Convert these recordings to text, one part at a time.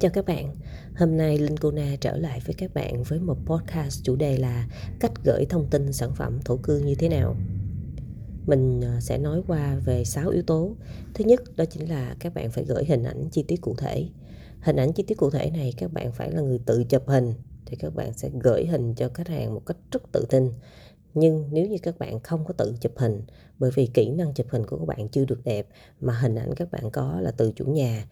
Chào các bạn, hôm nay Linh Cô Na trở lại với các bạn với một podcast chủ đề là cách gửi thông tin sản phẩm thổ cư như thế nào. Mình ờ, sẽ nói qua về 6 yếu tố. Thứ nhất đó chính là các bạn phải gửi hình ảnh chi tiết cụ thể. Hình ảnh chi tiết cụ thể này các bạn phải là người tự chụp hình thì các bạn sẽ gửi hình cho khách hàng một cách rất tự tin. Nhưng nếu như các bạn không có tự chụp hình bởi vì kỹ năng chụp hình của các bạn chưa được đẹp mà hình ảnh các bạn có là từ chủ nhà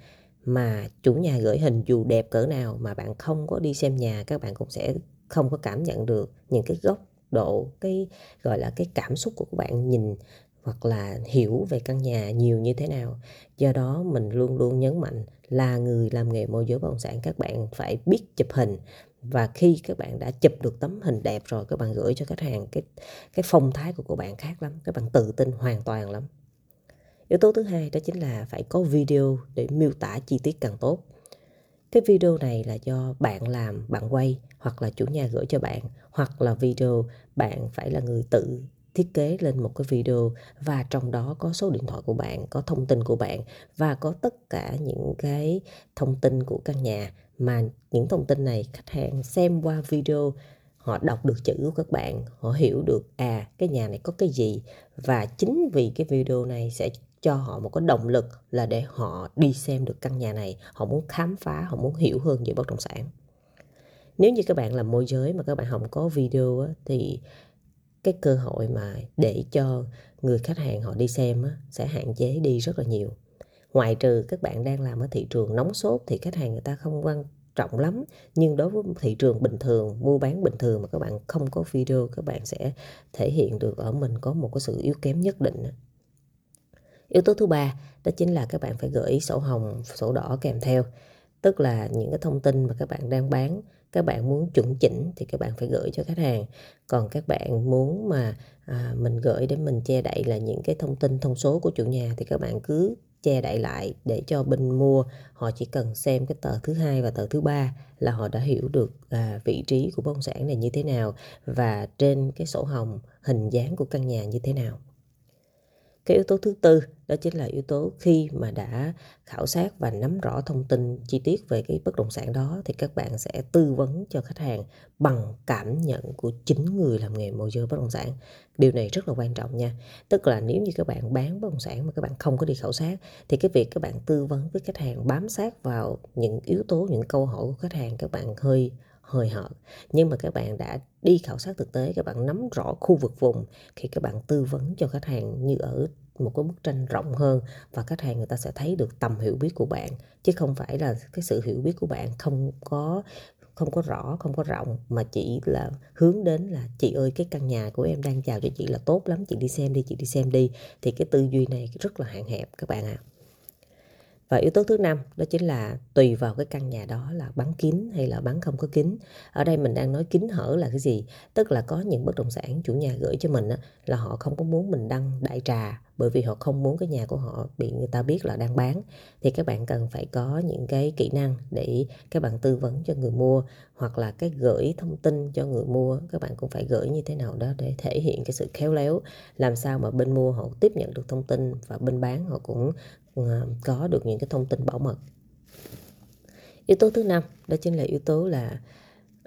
mà chủ nhà gửi hình dù đẹp cỡ nào mà bạn không có đi xem nhà, các bạn cũng sẽ không có cảm nhận được những cái góc độ, cái, gọi là, cái cảm xúc của các bạn nhìn hoặc là hiểu về căn nhà nhiều như thế nào. Do đó mình luôn luôn nhấn mạnh là người làm nghề môi giới bất động sản, các bạn phải biết chụp hình. Và khi các bạn đã chụp được tấm hình đẹp rồi, các bạn gửi cho khách hàng cái cái phong thái của các bạn khác lắm, các bạn tự tin hoàn toàn lắm yếu tố thứ hai đó chính là phải có video để miêu tả chi tiết càng tốt. Cái video này là do bạn làm, bạn quay, hoặc là chủ nhà gửi cho bạn, hoặc là video bạn phải là người tự thiết kế lên một cái video, và trong đó có số điện thoại của bạn, có thông tin của bạn, và có tất cả những cái thông tin của căn nhà. Mà những thông tin này, khách hàng xem qua video, họ đọc được chữ của các bạn, họ hiểu được à cái nhà này có cái gì, và chính vì cái video này sẽ cho họ một cái động lực là để họ đi xem được căn nhà này họ muốn khám phá họ muốn hiểu hơn về bất động sản. Nếu như các bạn làm môi giới mà các bạn không có video á, thì cái cơ hội mà để cho người khách hàng họ đi xem á, sẽ hạn chế đi rất là nhiều. Ngoại trừ các bạn đang làm ở thị trường nóng sốt thì khách hàng người ta không quan trọng lắm nhưng đối với thị trường bình thường mua bán bình thường mà các bạn không có video các bạn sẽ thể hiện được ở mình có một cái sự yếu kém nhất định yếu tố thứ ba đó chính là các bạn phải gửi sổ hồng sổ đỏ kèm theo. Tức là những cái thông tin mà các bạn đang bán các bạn muốn chuẩn chỉnh thì các bạn phải gửi cho khách hàng. Còn các bạn muốn mà à, mình gửi để mình che đậy là những cái thông tin thông số của chủ nhà thì các bạn cứ che đậy lại để cho bên mua. Họ chỉ cần xem cái tờ thứ hai và tờ thứ ba là họ đã hiểu được à, vị trí của bất động sản này như thế nào và trên cái sổ hồng hình dáng của căn nhà như thế nào cái yếu tố thứ tư đó chính là yếu tố khi mà đã khảo sát và nắm rõ thông tin chi tiết về cái bất động sản đó thì các bạn sẽ tư vấn cho khách hàng bằng cảm nhận của chính người làm nghề môi giới bất động sản. Điều này rất là quan trọng nha. Tức là nếu như các bạn bán bất động sản mà các bạn không có đi khảo sát thì cái việc các bạn tư vấn với khách hàng bám sát vào những yếu tố, những câu hỏi của khách hàng các bạn hơi hơi hợt. Nhưng mà các bạn đã đi khảo sát thực tế, các bạn nắm rõ khu vực vùng khi các bạn tư vấn cho khách hàng như ở một cái bức tranh rộng hơn và khách hàng người ta sẽ thấy được tầm hiểu biết của bạn. Chứ không phải là cái sự hiểu biết của bạn không có không có rõ, không có rộng, mà chỉ là hướng đến là, chị ơi, cái căn nhà của em đang chào cho chị là tốt lắm, chị đi xem đi, chị đi xem đi. Thì cái tư duy này rất là hạn hẹp các bạn ạ. à. Và yếu tố thứ năm, đó chính là tùy vào cái căn nhà đó là bán kín hay là bán không có kín. Ở đây mình đang nói kín hở là cái gì? Tức là có những bất động sản chủ nhà gửi cho mình là họ không có muốn mình đăng đại trà bởi vì họ không muốn cái nhà của họ bị người ta biết là đang bán. Thì các bạn cần phải có những cái kỹ năng để các bạn tư vấn cho người mua, hoặc là cái gửi thông tin cho người mua. Các bạn cũng phải gửi như thế nào đó để thể hiện cái sự khéo léo, làm sao mà bên mua họ tiếp nhận được thông tin và bên bán họ cũng ờ, có được những cái thông tin bảo mật. Yếu tố thứ năm, đó chính là yếu tố là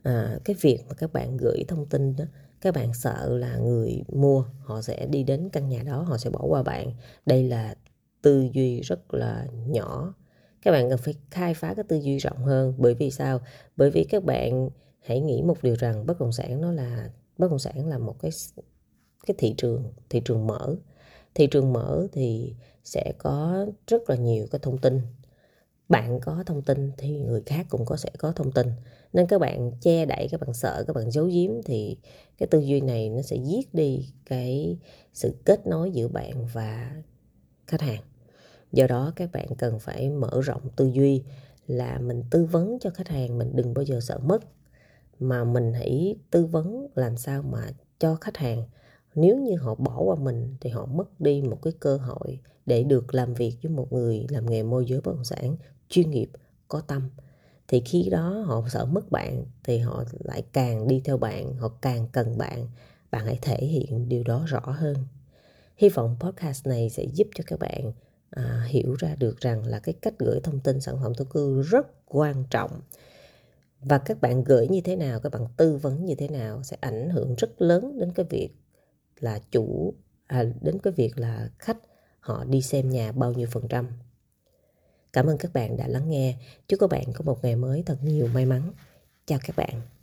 à, cái việc mà các bạn gửi thông tin đó các bạn sợ là người mua họ sẽ đi đến căn nhà đó họ sẽ bỏ qua bạn. Đây là tư duy rất là nhỏ. Các bạn cần phải khai phá cái tư duy rộng hơn. Bởi vì sao? Bởi vì các bạn hãy nghĩ một điều rằng bất động sản nó là bất động sản là một cái cái thị trường thị trường mở. Thị trường mở thì sẽ có rất là nhiều cái thông tin. Bạn có thông tin thì người khác cũng có sẽ có thông tin nên các bạn che đậy, các bạn sợ, các bạn giấu giếm thì cái tư duy này nó sẽ giết đi cái sự kết nối giữa bạn và khách hàng. Do đó các bạn cần phải mở rộng tư duy là mình tư vấn cho khách hàng, mình đừng bao giờ sợ mất. Mà mình hãy tư vấn làm sao mà cho khách hàng, nếu như họ bỏ qua mình thì họ mất đi một cái cơ hội để được làm việc với một người làm nghề môi giới bất động sản chuyên nghiệp, có tâm thì khi đó họ sợ mất bạn thì họ lại càng đi theo bạn họ càng cần bạn. Bạn hãy thể hiện điều đó rõ hơn. Hy vọng podcast này sẽ giúp cho các bạn à, hiểu ra được rằng là cái cách gửi thông tin sản phẩm thổ cư rất quan trọng. Và các bạn gửi như thế nào các bạn tư vấn như thế nào sẽ ảnh hưởng rất lớn đến cái việc là chủ à, đến cái việc là khách họ đi xem nhà bao nhiêu phần trăm cảm ơn các bạn đã lắng nghe. Chúc các bạn có một ngày mới thật nhiều may mắn. Chào các bạn.